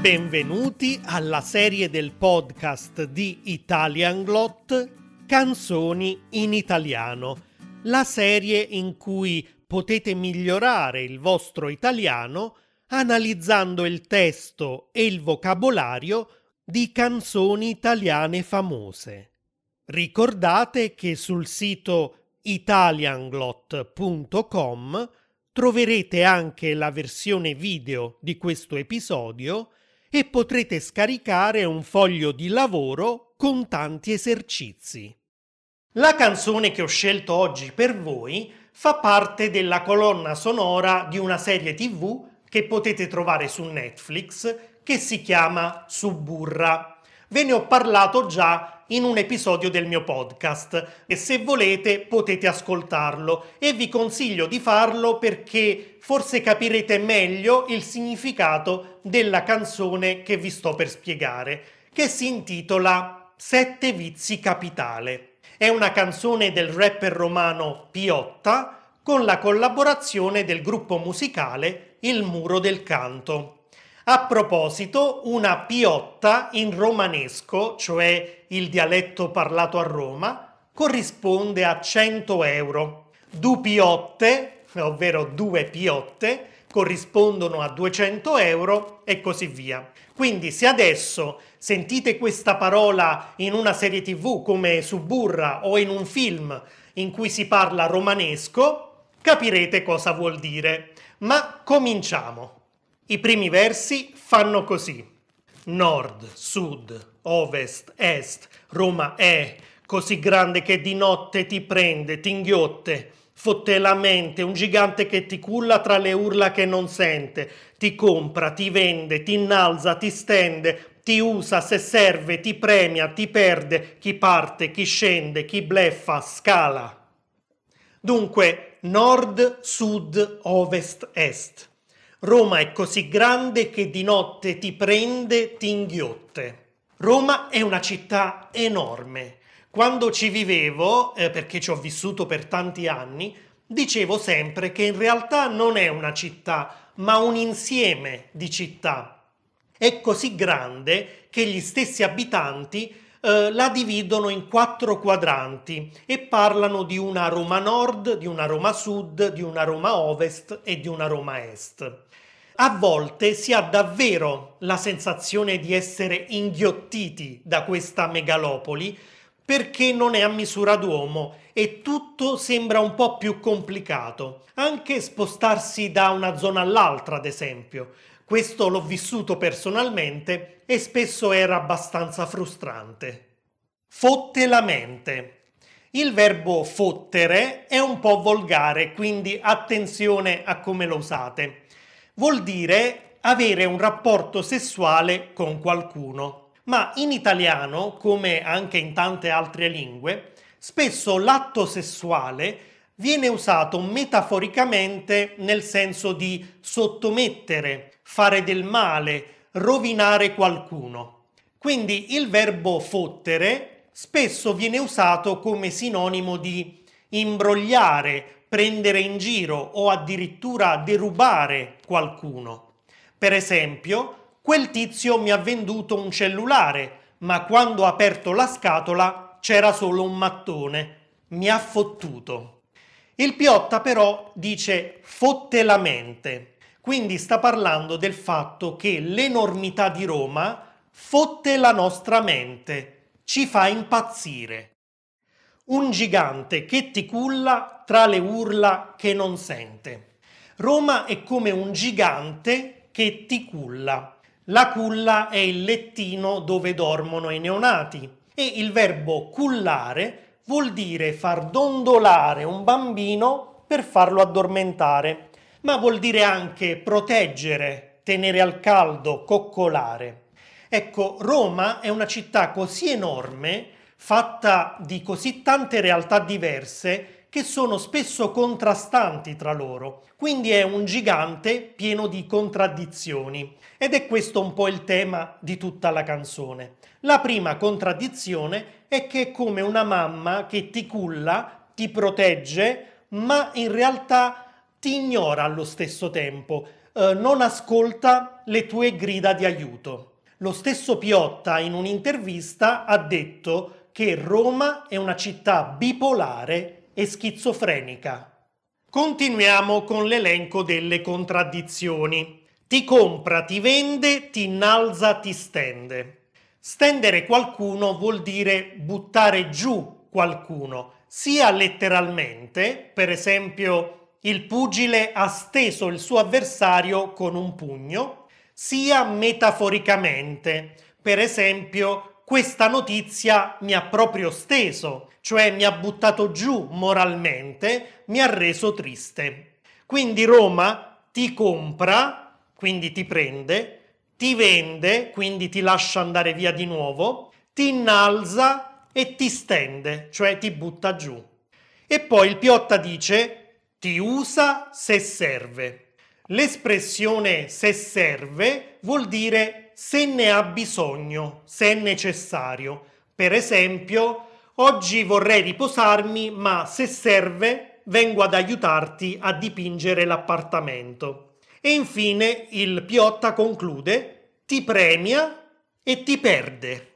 Benvenuti alla serie del podcast di Italian Glot Canzoni in italiano, la serie in cui potete migliorare il vostro italiano analizzando il testo e il vocabolario di canzoni italiane famose. Ricordate che sul sito italianglot.com troverete anche la versione video di questo episodio e potrete scaricare un foglio di lavoro con tanti esercizi. La canzone che ho scelto oggi per voi fa parte della colonna sonora di una serie tv che potete trovare su Netflix che si chiama Suburra. Ve ne ho parlato già in un episodio del mio podcast e se volete potete ascoltarlo e vi consiglio di farlo perché forse capirete meglio il significato della canzone che vi sto per spiegare, che si intitola Sette vizi capitale. È una canzone del rapper romano Piotta con la collaborazione del gruppo musicale Il Muro del Canto. A proposito, una piotta in romanesco, cioè il dialetto parlato a Roma, corrisponde a 100 euro. Du piotte, ovvero due piotte, corrispondono a 200 euro e così via. Quindi se adesso sentite questa parola in una serie tv come Suburra o in un film in cui si parla romanesco, capirete cosa vuol dire. Ma cominciamo. I primi versi fanno così. Nord, sud, ovest, est, Roma è così grande che di notte ti prende, ti inghiotte, fotte la mente, un gigante che ti culla tra le urla che non sente, ti compra, ti vende, ti innalza, ti stende, ti usa se serve, ti premia, ti perde, chi parte, chi scende, chi bleffa, scala. Dunque, nord, sud, ovest, est. Roma è così grande che di notte ti prende, ti inghiotte. Roma è una città enorme. Quando ci vivevo, eh, perché ci ho vissuto per tanti anni, dicevo sempre che in realtà non è una città, ma un insieme di città. È così grande che gli stessi abitanti eh, la dividono in quattro quadranti e parlano di una Roma nord, di una Roma sud, di una Roma ovest e di una Roma est a volte si ha davvero la sensazione di essere inghiottiti da questa megalopoli perché non è a misura d'uomo e tutto sembra un po' più complicato. Anche spostarsi da una zona all'altra, ad esempio. Questo l'ho vissuto personalmente e spesso era abbastanza frustrante. Fotte la mente. Il verbo fottere è un po' volgare, quindi attenzione a come lo usate vuol dire avere un rapporto sessuale con qualcuno. Ma in italiano, come anche in tante altre lingue, spesso l'atto sessuale viene usato metaforicamente nel senso di sottomettere, fare del male, rovinare qualcuno. Quindi il verbo fottere spesso viene usato come sinonimo di imbrogliare, prendere in giro o addirittura derubare qualcuno. Per esempio, quel tizio mi ha venduto un cellulare, ma quando ho aperto la scatola c'era solo un mattone. Mi ha fottuto. Il Piotta però dice fotte la mente, quindi sta parlando del fatto che l'enormità di Roma fotte la nostra mente, ci fa impazzire un gigante che ti culla tra le urla che non sente. Roma è come un gigante che ti culla. La culla è il lettino dove dormono i neonati e il verbo cullare vuol dire far dondolare un bambino per farlo addormentare, ma vuol dire anche proteggere, tenere al caldo, coccolare. Ecco, Roma è una città così enorme fatta di così tante realtà diverse che sono spesso contrastanti tra loro. Quindi è un gigante pieno di contraddizioni. Ed è questo un po' il tema di tutta la canzone. La prima contraddizione è che è come una mamma che ti culla, ti protegge, ma in realtà ti ignora allo stesso tempo. eh, non ascolta le tue grida di aiuto. Lo stesso Piotta in un'intervista ha detto che Roma è una città bipolare e schizofrenica. Continuiamo con l'elenco delle contraddizioni. Ti compra, ti vende, ti innalza, ti stende. Stendere qualcuno vuol dire buttare giù qualcuno, sia letteralmente, per esempio il pugile ha steso il suo avversario con un pugno, sia metaforicamente, per esempio questa notizia mi ha proprio steso, cioè mi ha buttato giù moralmente, mi ha reso triste. Quindi Roma ti compra, quindi ti prende, ti vende, quindi ti lascia andare via di nuovo, ti innalza e ti stende, cioè ti butta giù. E poi il Piotta dice ti usa se serve. L'espressione se serve vuol dire se ne ha bisogno, se è necessario. Per esempio, oggi vorrei riposarmi, ma se serve vengo ad aiutarti a dipingere l'appartamento. E infine il Piotta conclude, ti premia e ti perde.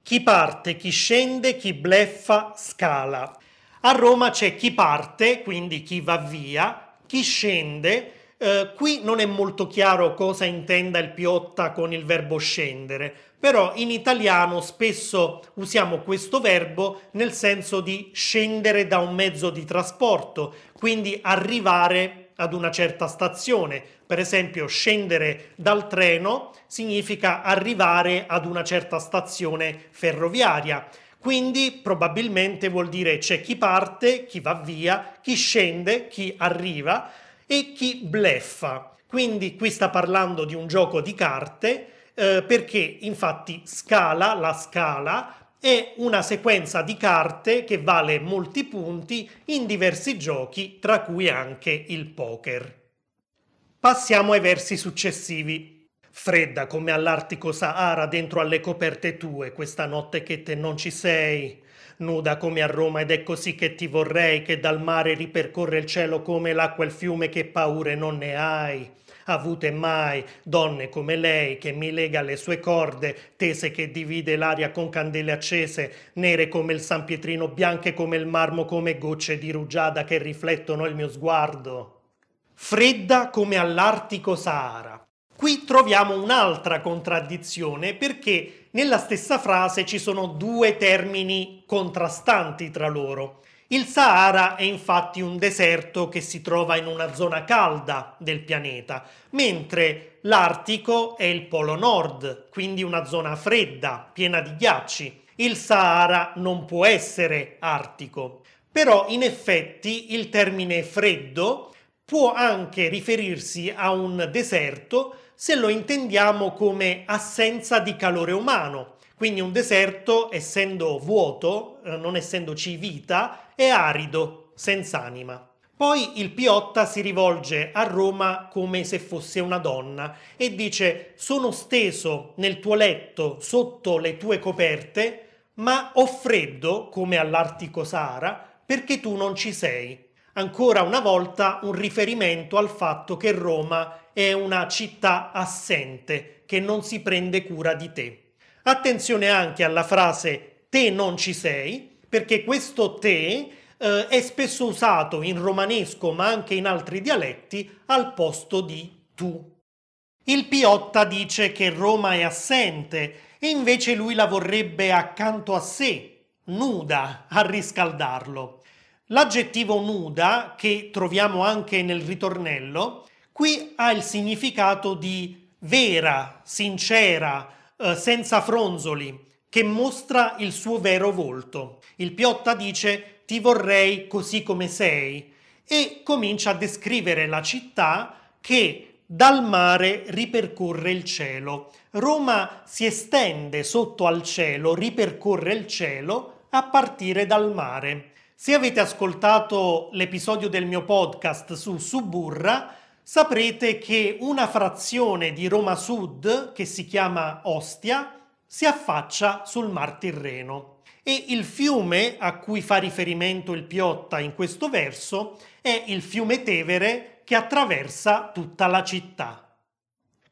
Chi parte, chi scende, chi bleffa, scala. A Roma c'è chi parte, quindi chi va via, chi scende. Eh, qui non è molto chiaro cosa intenda il Piotta con il verbo scendere, però in italiano spesso usiamo questo verbo nel senso di scendere da un mezzo di trasporto, quindi arrivare ad una certa stazione. Per esempio, scendere dal treno significa arrivare ad una certa stazione ferroviaria. Quindi probabilmente vuol dire c'è chi parte, chi va via, chi scende, chi arriva e chi bleffa. Quindi qui sta parlando di un gioco di carte eh, perché infatti scala, la scala, è una sequenza di carte che vale molti punti in diversi giochi, tra cui anche il poker. Passiamo ai versi successivi. Fredda come all'Artico Sahara dentro alle coperte tue, questa notte che te non ci sei. Nuda come a Roma ed è così che ti vorrei, che dal mare ripercorre il cielo come l'acqua il fiume, che paure non ne hai avute mai donne come lei che mi lega le sue corde, tese che divide l'aria con candele accese, nere come il San Pietrino, bianche come il marmo, come gocce di rugiada che riflettono il mio sguardo. Fredda come all'Artico Sahara. Qui troviamo un'altra contraddizione perché nella stessa frase ci sono due termini contrastanti tra loro. Il Sahara è infatti un deserto che si trova in una zona calda del pianeta, mentre l'Artico è il polo nord, quindi una zona fredda, piena di ghiacci. Il Sahara non può essere artico. Però in effetti il termine freddo può anche riferirsi a un deserto se lo intendiamo come assenza di calore umano. Quindi un deserto, essendo vuoto, eh, non essendoci vita, è arido, senza anima. Poi il Piotta si rivolge a Roma come se fosse una donna e dice sono steso nel tuo letto sotto le tue coperte, ma ho freddo come all'Artico Sahara perché tu non ci sei. Ancora una volta un riferimento al fatto che Roma è una città assente, che non si prende cura di te. Attenzione anche alla frase te non ci sei, perché questo te eh, è spesso usato in romanesco ma anche in altri dialetti al posto di tu. Il Piotta dice che Roma è assente e invece lui la vorrebbe accanto a sé, nuda, a riscaldarlo. L'aggettivo nuda, che troviamo anche nel ritornello, Qui ha il significato di vera, sincera, eh, senza fronzoli, che mostra il suo vero volto. Il Piotta dice ti vorrei così come sei e comincia a descrivere la città che dal mare ripercorre il cielo. Roma si estende sotto al cielo, ripercorre il cielo a partire dal mare. Se avete ascoltato l'episodio del mio podcast su Suburra, saprete che una frazione di Roma Sud, che si chiama Ostia, si affaccia sul Mar Tirreno. E il fiume a cui fa riferimento il Piotta in questo verso è il fiume Tevere che attraversa tutta la città.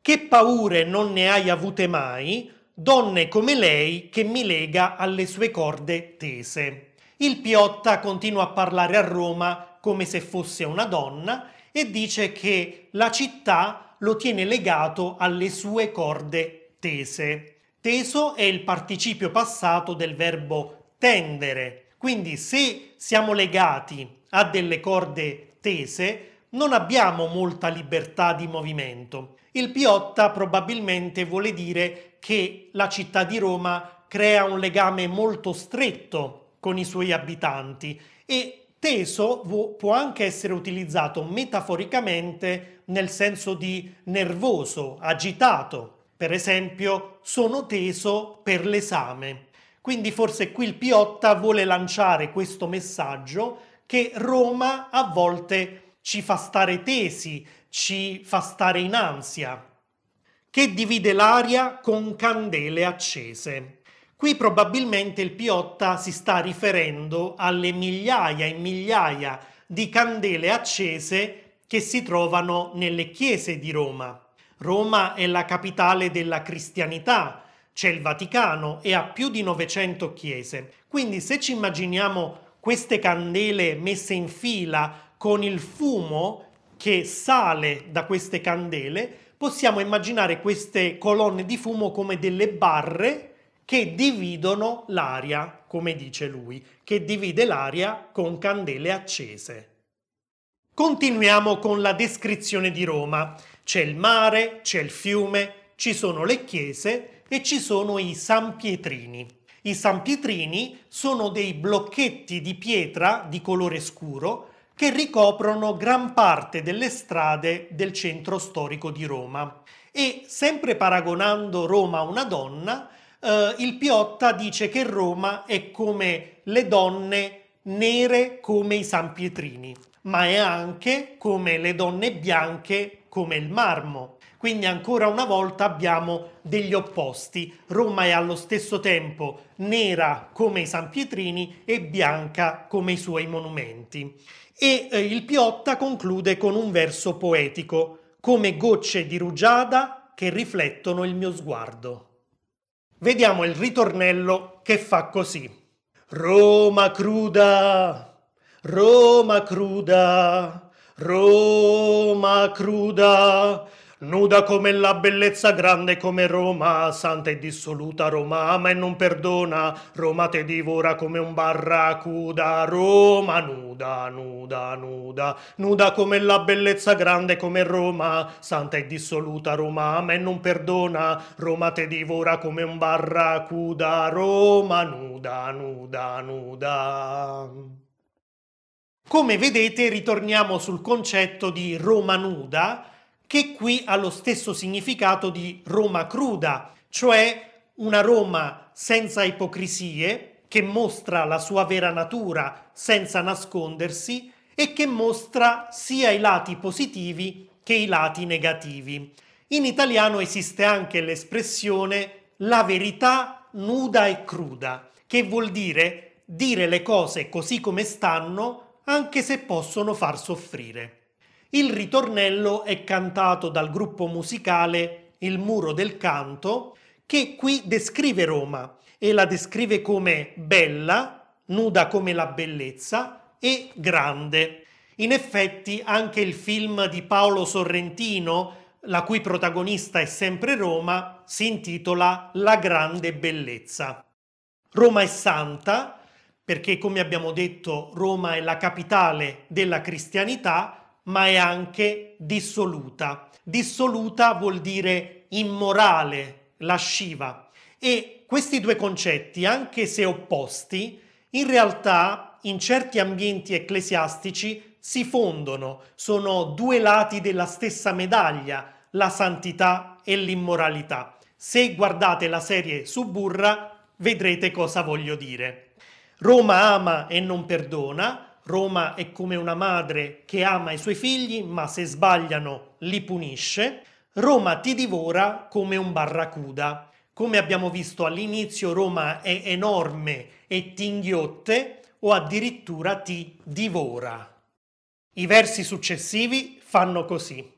Che paure non ne hai avute mai, donne come lei che mi lega alle sue corde tese. Il Piotta continua a parlare a Roma come se fosse una donna e dice che la città lo tiene legato alle sue corde tese. Teso è il participio passato del verbo tendere, quindi se siamo legati a delle corde tese non abbiamo molta libertà di movimento. Il Piotta probabilmente vuole dire che la città di Roma crea un legame molto stretto con i suoi abitanti e teso può anche essere utilizzato metaforicamente nel senso di nervoso, agitato. Per esempio, sono teso per l'esame. Quindi forse qui il Piotta vuole lanciare questo messaggio che Roma a volte ci fa stare tesi, ci fa stare in ansia, che divide l'aria con candele accese. Qui probabilmente il Piotta si sta riferendo alle migliaia e migliaia di candele accese che si trovano nelle chiese di Roma. Roma è la capitale della cristianità, c'è il Vaticano e ha più di 900 chiese. Quindi se ci immaginiamo queste candele messe in fila con il fumo che sale da queste candele, possiamo immaginare queste colonne di fumo come delle barre che dividono l'aria, come dice lui, che divide l'aria con candele accese. Continuiamo con la descrizione di Roma. C'è il mare, c'è il fiume, ci sono le chiese e ci sono i San Pietrini. I San Pietrini sono dei blocchetti di pietra di colore scuro che ricoprono gran parte delle strade del centro storico di Roma. E sempre paragonando Roma a una donna, eh, il Piotta dice che Roma è come le donne nere come i San Pietrini, ma è anche come le donne bianche come il marmo. Quindi ancora una volta abbiamo degli opposti. Roma è allo stesso tempo nera come i San Pietrini e bianca come i suoi monumenti. E eh, il Piotta conclude con un verso poetico, come gocce di rugiada che riflettono il mio sguardo. Vediamo il ritornello che fa così. Roma cruda, Roma cruda, Roma cruda, Nuda come la bellezza grande come Roma, santa e dissoluta Roma ama e non perdona, Roma te divora come un barracuda, Roma nuda, nuda, nuda, nuda come la bellezza grande come Roma, santa e dissoluta Roma ama e non perdona, Roma te divora come un barracuda, Roma nuda, nuda, nuda. Come vedete ritorniamo sul concetto di Roma nuda, che qui ha lo stesso significato di Roma cruda, cioè una Roma senza ipocrisie, che mostra la sua vera natura senza nascondersi e che mostra sia i lati positivi che i lati negativi. In italiano esiste anche l'espressione la verità nuda e cruda, che vuol dire dire le cose così come stanno anche se possono far soffrire. Il ritornello è cantato dal gruppo musicale Il Muro del Canto, che qui descrive Roma e la descrive come bella, nuda come la bellezza e grande. In effetti anche il film di Paolo Sorrentino, la cui protagonista è sempre Roma, si intitola La grande bellezza. Roma è santa perché, come abbiamo detto, Roma è la capitale della cristianità ma è anche dissoluta. Dissoluta vuol dire immorale, lasciva. E questi due concetti, anche se opposti, in realtà in certi ambienti ecclesiastici si fondono, sono due lati della stessa medaglia, la santità e l'immoralità. Se guardate la serie Suburra vedrete cosa voglio dire. Roma ama e non perdona, Roma è come una madre che ama i suoi figli, ma se sbagliano li punisce. Roma ti divora come un barracuda. Come abbiamo visto all'inizio, Roma è enorme e ti inghiotte o addirittura ti divora. I versi successivi fanno così.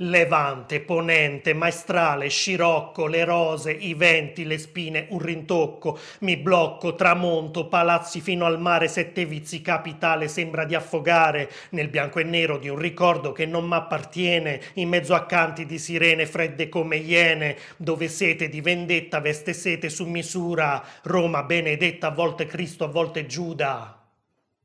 Levante, ponente, maestrale, scirocco, le rose, i venti, le spine, un rintocco, mi blocco, tramonto, palazzi fino al mare, sette vizi, capitale, sembra di affogare nel bianco e nero di un ricordo che non m'appartiene, in mezzo a canti di sirene fredde come iene, dove sete di vendetta veste sete su misura, Roma benedetta, a volte Cristo, a volte Giuda.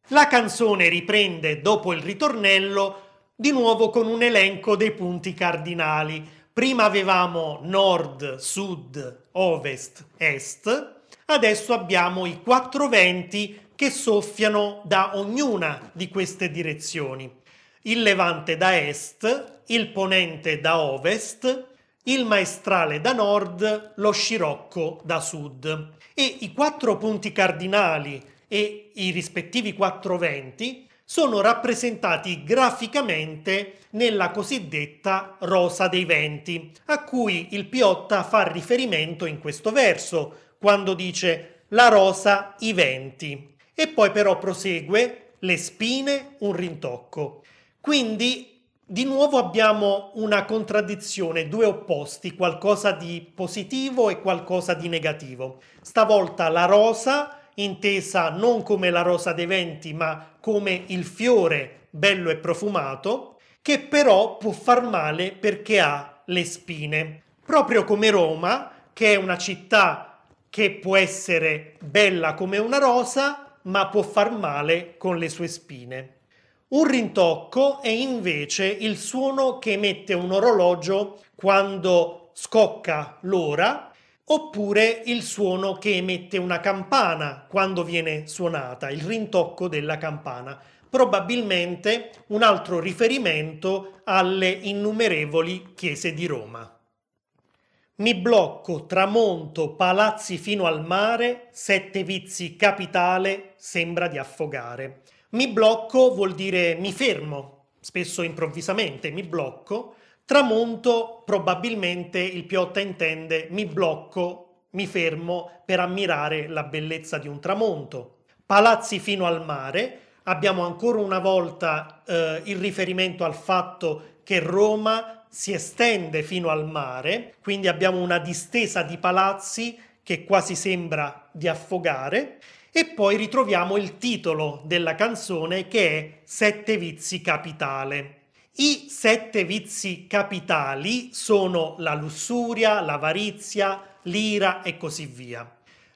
La canzone riprende dopo il ritornello di nuovo con un elenco dei punti cardinali. Prima avevamo nord, sud, ovest, est, adesso abbiamo i quattro venti che soffiano da ognuna di queste direzioni. Il levante da est, il ponente da ovest, il maestrale da nord, lo scirocco da sud. E i quattro punti cardinali e i rispettivi quattro venti sono rappresentati graficamente nella cosiddetta rosa dei venti, a cui il Piotta fa riferimento in questo verso, quando dice la rosa i venti. E poi però prosegue le spine, un rintocco. Quindi di nuovo abbiamo una contraddizione, due opposti, qualcosa di positivo e qualcosa di negativo. Stavolta la rosa intesa non come la rosa dei venti, ma come il fiore bello e profumato, che però può far male perché ha le spine. Proprio come Roma, che è una città che può essere bella come una rosa, ma può far male con le sue spine. Un rintocco è invece il suono che emette un orologio quando scocca l'ora oppure il suono che emette una campana quando viene suonata, il rintocco della campana. Probabilmente un altro riferimento alle innumerevoli chiese di Roma. Mi blocco, tramonto, palazzi fino al mare, sette vizi capitale, sembra di affogare. Mi blocco vuol dire mi fermo, spesso improvvisamente mi blocco, Tramonto probabilmente il Piotta intende mi blocco, mi fermo per ammirare la bellezza di un tramonto. Palazzi fino al mare, abbiamo ancora una volta eh, il riferimento al fatto che Roma si estende fino al mare, quindi abbiamo una distesa di palazzi che quasi sembra di affogare e poi ritroviamo il titolo della canzone che è Sette vizi capitale. I sette vizi capitali sono la lussuria, l'avarizia, l'ira e così via.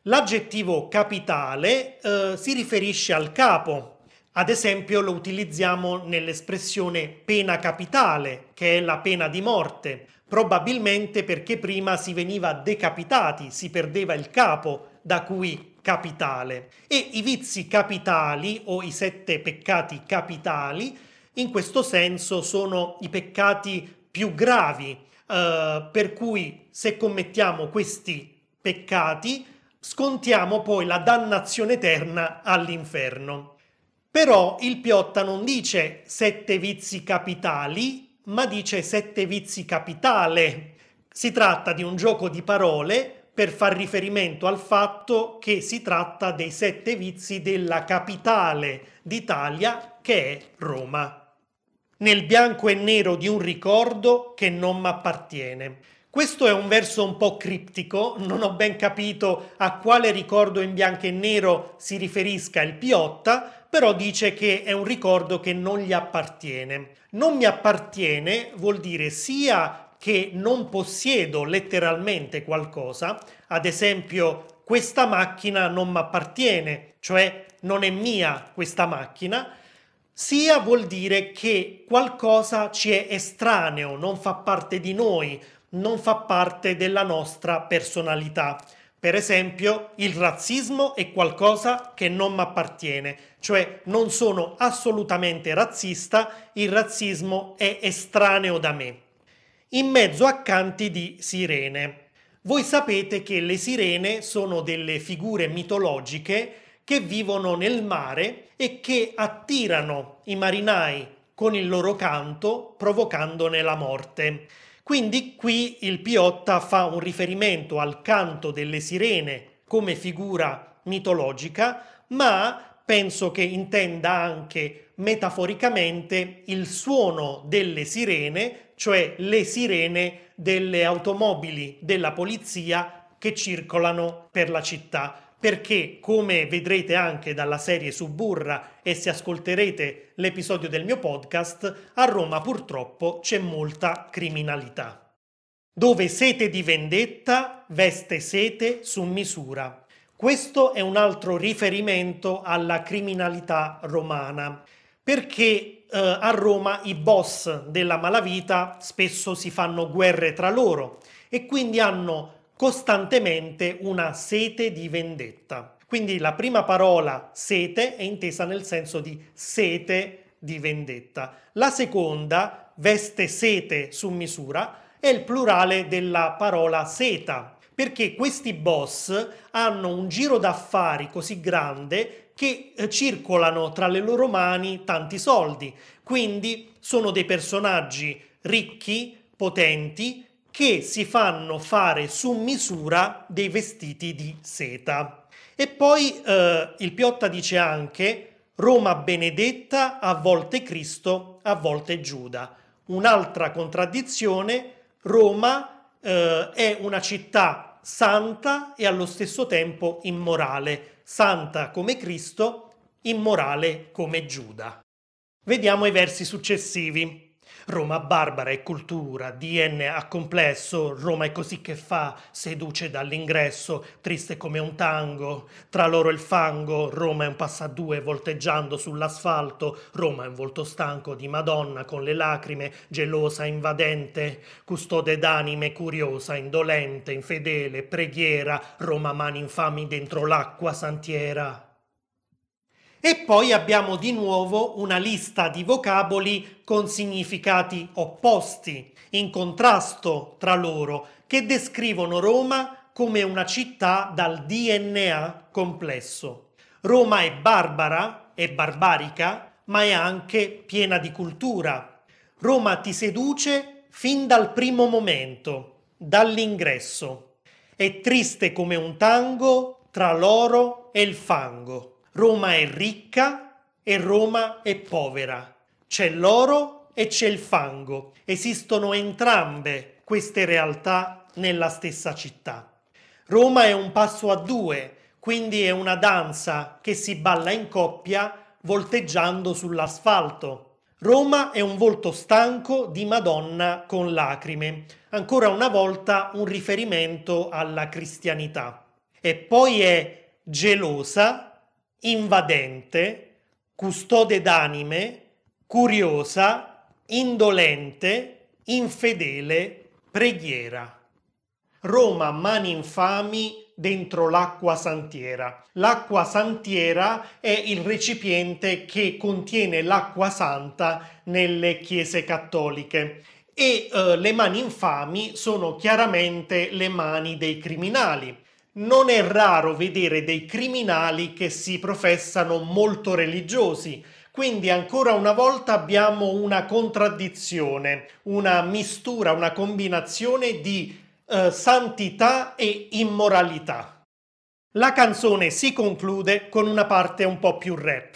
L'aggettivo capitale eh, si riferisce al capo. Ad esempio lo utilizziamo nell'espressione pena capitale, che è la pena di morte, probabilmente perché prima si veniva decapitati, si perdeva il capo, da cui capitale. E i vizi capitali o i sette peccati capitali in questo senso sono i peccati più gravi, eh, per cui se commettiamo questi peccati scontiamo poi la dannazione eterna all'inferno. Però il Piotta non dice sette vizi capitali, ma dice sette vizi capitale. Si tratta di un gioco di parole per far riferimento al fatto che si tratta dei sette vizi della capitale d'Italia che è Roma nel bianco e nero di un ricordo che non m'appartiene. Questo è un verso un po' criptico, non ho ben capito a quale ricordo in bianco e nero si riferisca il Piotta, però dice che è un ricordo che non gli appartiene. Non mi appartiene vuol dire sia che non possiedo letteralmente qualcosa, ad esempio questa macchina non mi appartiene, cioè non è mia questa macchina, sia vuol dire che qualcosa ci è estraneo, non fa parte di noi, non fa parte della nostra personalità. Per esempio, il razzismo è qualcosa che non mi appartiene, cioè non sono assolutamente razzista, il razzismo è estraneo da me. In mezzo a canti di sirene. Voi sapete che le sirene sono delle figure mitologiche che vivono nel mare e che attirano i marinai con il loro canto provocandone la morte. Quindi qui il Piotta fa un riferimento al canto delle sirene come figura mitologica, ma penso che intenda anche metaforicamente il suono delle sirene, cioè le sirene delle automobili della polizia che circolano per la città perché come vedrete anche dalla serie Suburra e se ascolterete l'episodio del mio podcast, a Roma purtroppo c'è molta criminalità. Dove sete di vendetta veste sete su misura. Questo è un altro riferimento alla criminalità romana, perché eh, a Roma i boss della malavita spesso si fanno guerre tra loro e quindi hanno costantemente una sete di vendetta. Quindi la prima parola sete è intesa nel senso di sete di vendetta. La seconda, veste sete su misura, è il plurale della parola seta, perché questi boss hanno un giro d'affari così grande che eh, circolano tra le loro mani tanti soldi, quindi sono dei personaggi ricchi, potenti, che si fanno fare su misura dei vestiti di seta. E poi eh, il Piotta dice anche Roma benedetta, a volte Cristo, a volte Giuda. Un'altra contraddizione, Roma eh, è una città santa e allo stesso tempo immorale, santa come Cristo, immorale come Giuda. Vediamo i versi successivi. Roma barbara è cultura, DNA complesso, Roma è così che fa, seduce dall'ingresso, triste come un tango, tra loro il fango, Roma è un passadue volteggiando sull'asfalto, Roma è un volto stanco di Madonna con le lacrime, gelosa, invadente, custode d'anime, curiosa, indolente, infedele, preghiera, Roma mani infami dentro l'acqua santiera. E poi abbiamo di nuovo una lista di vocaboli con significati opposti, in contrasto tra loro, che descrivono Roma come una città dal DNA complesso. Roma è barbara, è barbarica, ma è anche piena di cultura. Roma ti seduce fin dal primo momento, dall'ingresso. È triste come un tango tra l'oro e il fango. Roma è ricca e Roma è povera. C'è l'oro e c'è il fango. Esistono entrambe queste realtà nella stessa città. Roma è un passo a due, quindi è una danza che si balla in coppia volteggiando sull'asfalto. Roma è un volto stanco di Madonna con lacrime, ancora una volta un riferimento alla cristianità. E poi è gelosa invadente, custode d'anime, curiosa, indolente, infedele, preghiera. Roma mani infami dentro l'acqua santiera. L'acqua santiera è il recipiente che contiene l'acqua santa nelle chiese cattoliche e eh, le mani infami sono chiaramente le mani dei criminali non è raro vedere dei criminali che si professano molto religiosi. Quindi ancora una volta abbiamo una contraddizione, una mistura, una combinazione di eh, santità e immoralità. La canzone si conclude con una parte un po' più rap.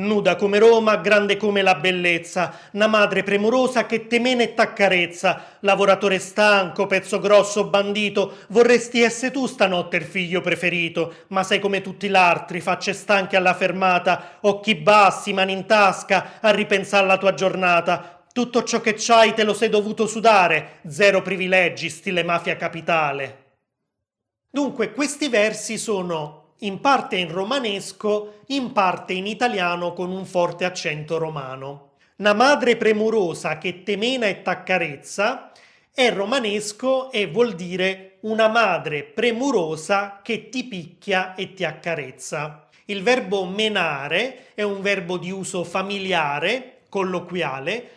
Nuda come Roma, grande come la bellezza, una madre premurosa che te mena e t'accarezza, lavoratore stanco, pezzo grosso, bandito, vorresti essere tu stanotte il figlio preferito, ma sei come tutti gli altri, facce stanche alla fermata, occhi bassi, mani in tasca, a ripensare alla tua giornata. Tutto ciò che c'hai te lo sei dovuto sudare, zero privilegi, stile mafia capitale. Dunque, questi versi sono in parte in romanesco, in parte in italiano con un forte accento romano. Una madre premurosa che temena e t'accarezza è romanesco e vuol dire una madre premurosa che ti picchia e ti accarezza. Il verbo menare è un verbo di uso familiare, colloquiale,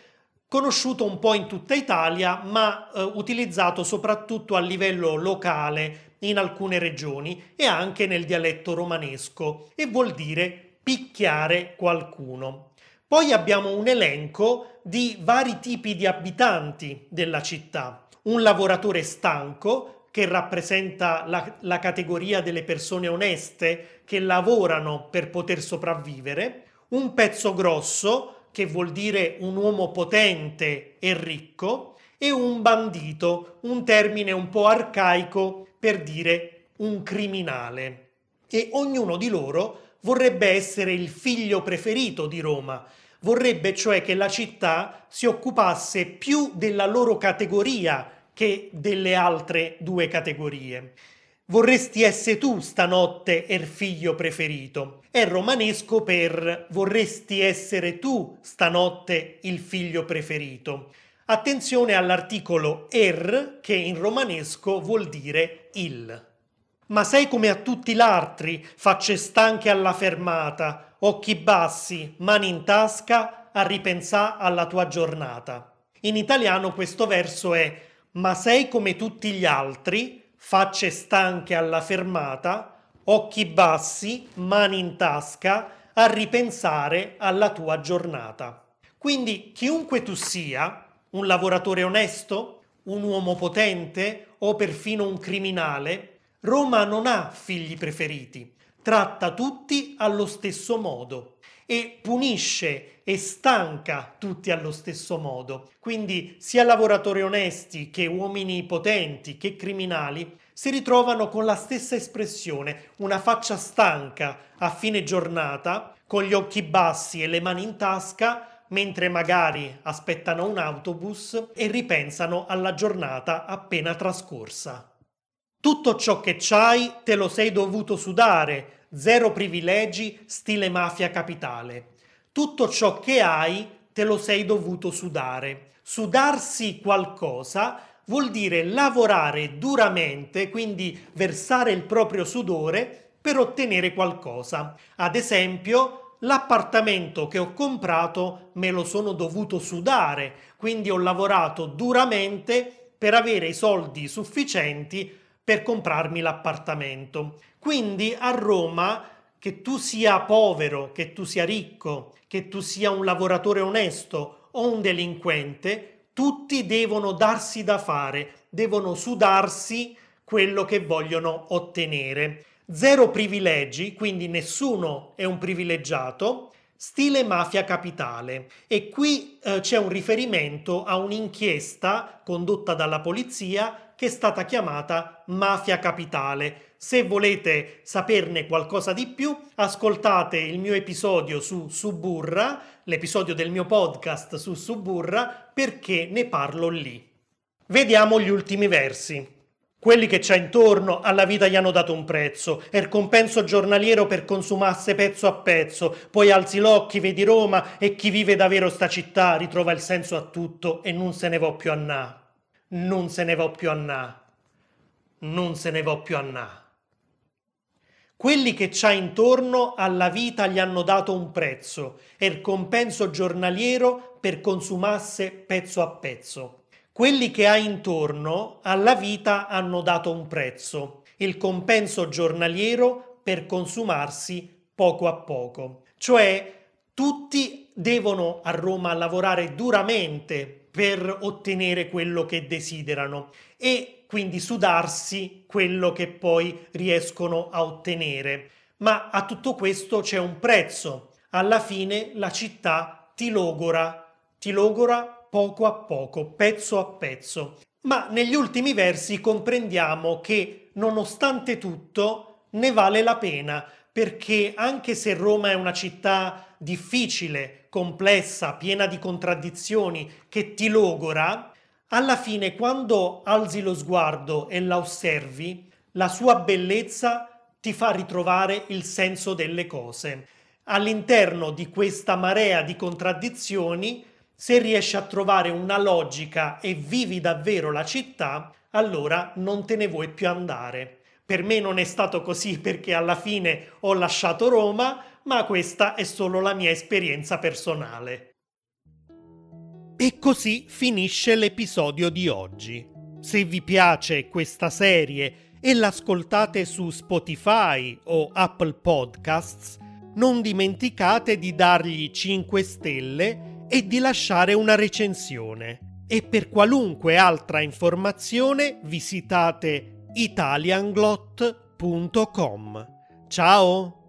conosciuto un po' in tutta Italia, ma eh, utilizzato soprattutto a livello locale in alcune regioni e anche nel dialetto romanesco e vuol dire picchiare qualcuno. Poi abbiamo un elenco di vari tipi di abitanti della città. Un lavoratore stanco che rappresenta la, la categoria delle persone oneste che lavorano per poter sopravvivere, un pezzo grosso, che vuol dire un uomo potente e ricco, e un bandito, un termine un po' arcaico per dire un criminale. E ognuno di loro vorrebbe essere il figlio preferito di Roma, vorrebbe cioè che la città si occupasse più della loro categoria che delle altre due categorie. Vorresti essere tu stanotte er figlio preferito. È romanesco per vorresti essere tu stanotte il figlio preferito. Attenzione all'articolo er che in romanesco vuol dire il. Ma sei come a tutti l'altri, facce stanche alla fermata, occhi bassi, mani in tasca, a ripensà alla tua giornata. In italiano questo verso è Ma sei come tutti gli altri, facce stanche alla fermata, occhi bassi, mani in tasca, a ripensare alla tua giornata. Quindi chiunque tu sia, un lavoratore onesto, un uomo potente o perfino un criminale, Roma non ha figli preferiti, tratta tutti allo stesso modo e punisce e stanca tutti allo stesso modo. Quindi sia lavoratori onesti che uomini potenti che criminali si ritrovano con la stessa espressione, una faccia stanca a fine giornata, con gli occhi bassi e le mani in tasca, mentre magari aspettano un autobus e ripensano alla giornata appena trascorsa. Tutto ciò che c'hai te lo sei dovuto sudare, zero privilegi, stile mafia capitale. Tutto ciò che hai te lo sei dovuto sudare. Sudarsi qualcosa vuol dire lavorare duramente, quindi versare il proprio sudore per ottenere qualcosa. Ad esempio, l'appartamento che ho comprato me lo sono dovuto sudare, quindi ho lavorato duramente per avere i soldi sufficienti per comprarmi l'appartamento. Quindi a Roma, che tu sia povero, che tu sia ricco, che tu sia un lavoratore onesto o un delinquente, tutti devono darsi da fare, devono sudarsi quello che vogliono ottenere. Zero privilegi, quindi nessuno è un privilegiato, stile mafia capitale. E qui eh, c'è un riferimento a un'inchiesta condotta dalla polizia che è stata chiamata Mafia Capitale. Se volete saperne qualcosa di più, ascoltate il mio episodio su Suburra, l'episodio del mio podcast su Suburra, perché ne parlo lì. Vediamo gli ultimi versi. Quelli che c'ha intorno alla vita gli hanno dato un prezzo, e il compenso giornaliero per consumasse pezzo a pezzo, poi alzi l'occhi, vedi Roma e chi vive davvero sta città ritrova il senso a tutto e non se ne va più a na. Non se ne va più a na, non se ne va più a na. Quelli che c'ha intorno alla vita gli hanno dato un prezzo. E il compenso giornaliero per consumasse pezzo a pezzo. Quelli che ha intorno alla vita hanno dato un prezzo, il compenso giornaliero per consumarsi poco a poco. Cioè tutti devono a Roma lavorare duramente per ottenere quello che desiderano e quindi sudarsi quello che poi riescono a ottenere. Ma a tutto questo c'è un prezzo. Alla fine la città ti logora, ti logora poco a poco, pezzo a pezzo. Ma negli ultimi versi comprendiamo che nonostante tutto ne vale la pena, perché anche se Roma è una città difficile, complessa, piena di contraddizioni, che ti logora, alla fine quando alzi lo sguardo e la osservi, la sua bellezza ti fa ritrovare il senso delle cose. All'interno di questa marea di contraddizioni, se riesci a trovare una logica e vivi davvero la città, allora non te ne vuoi più andare. Per me non è stato così perché alla fine ho lasciato Roma, ma questa è solo la mia esperienza personale. E così finisce l'episodio di oggi. Se vi piace questa serie e l'ascoltate su Spotify o Apple Podcasts, non dimenticate di dargli 5 stelle e di lasciare una recensione. E per qualunque altra informazione visitate italianglot.com. Ciao!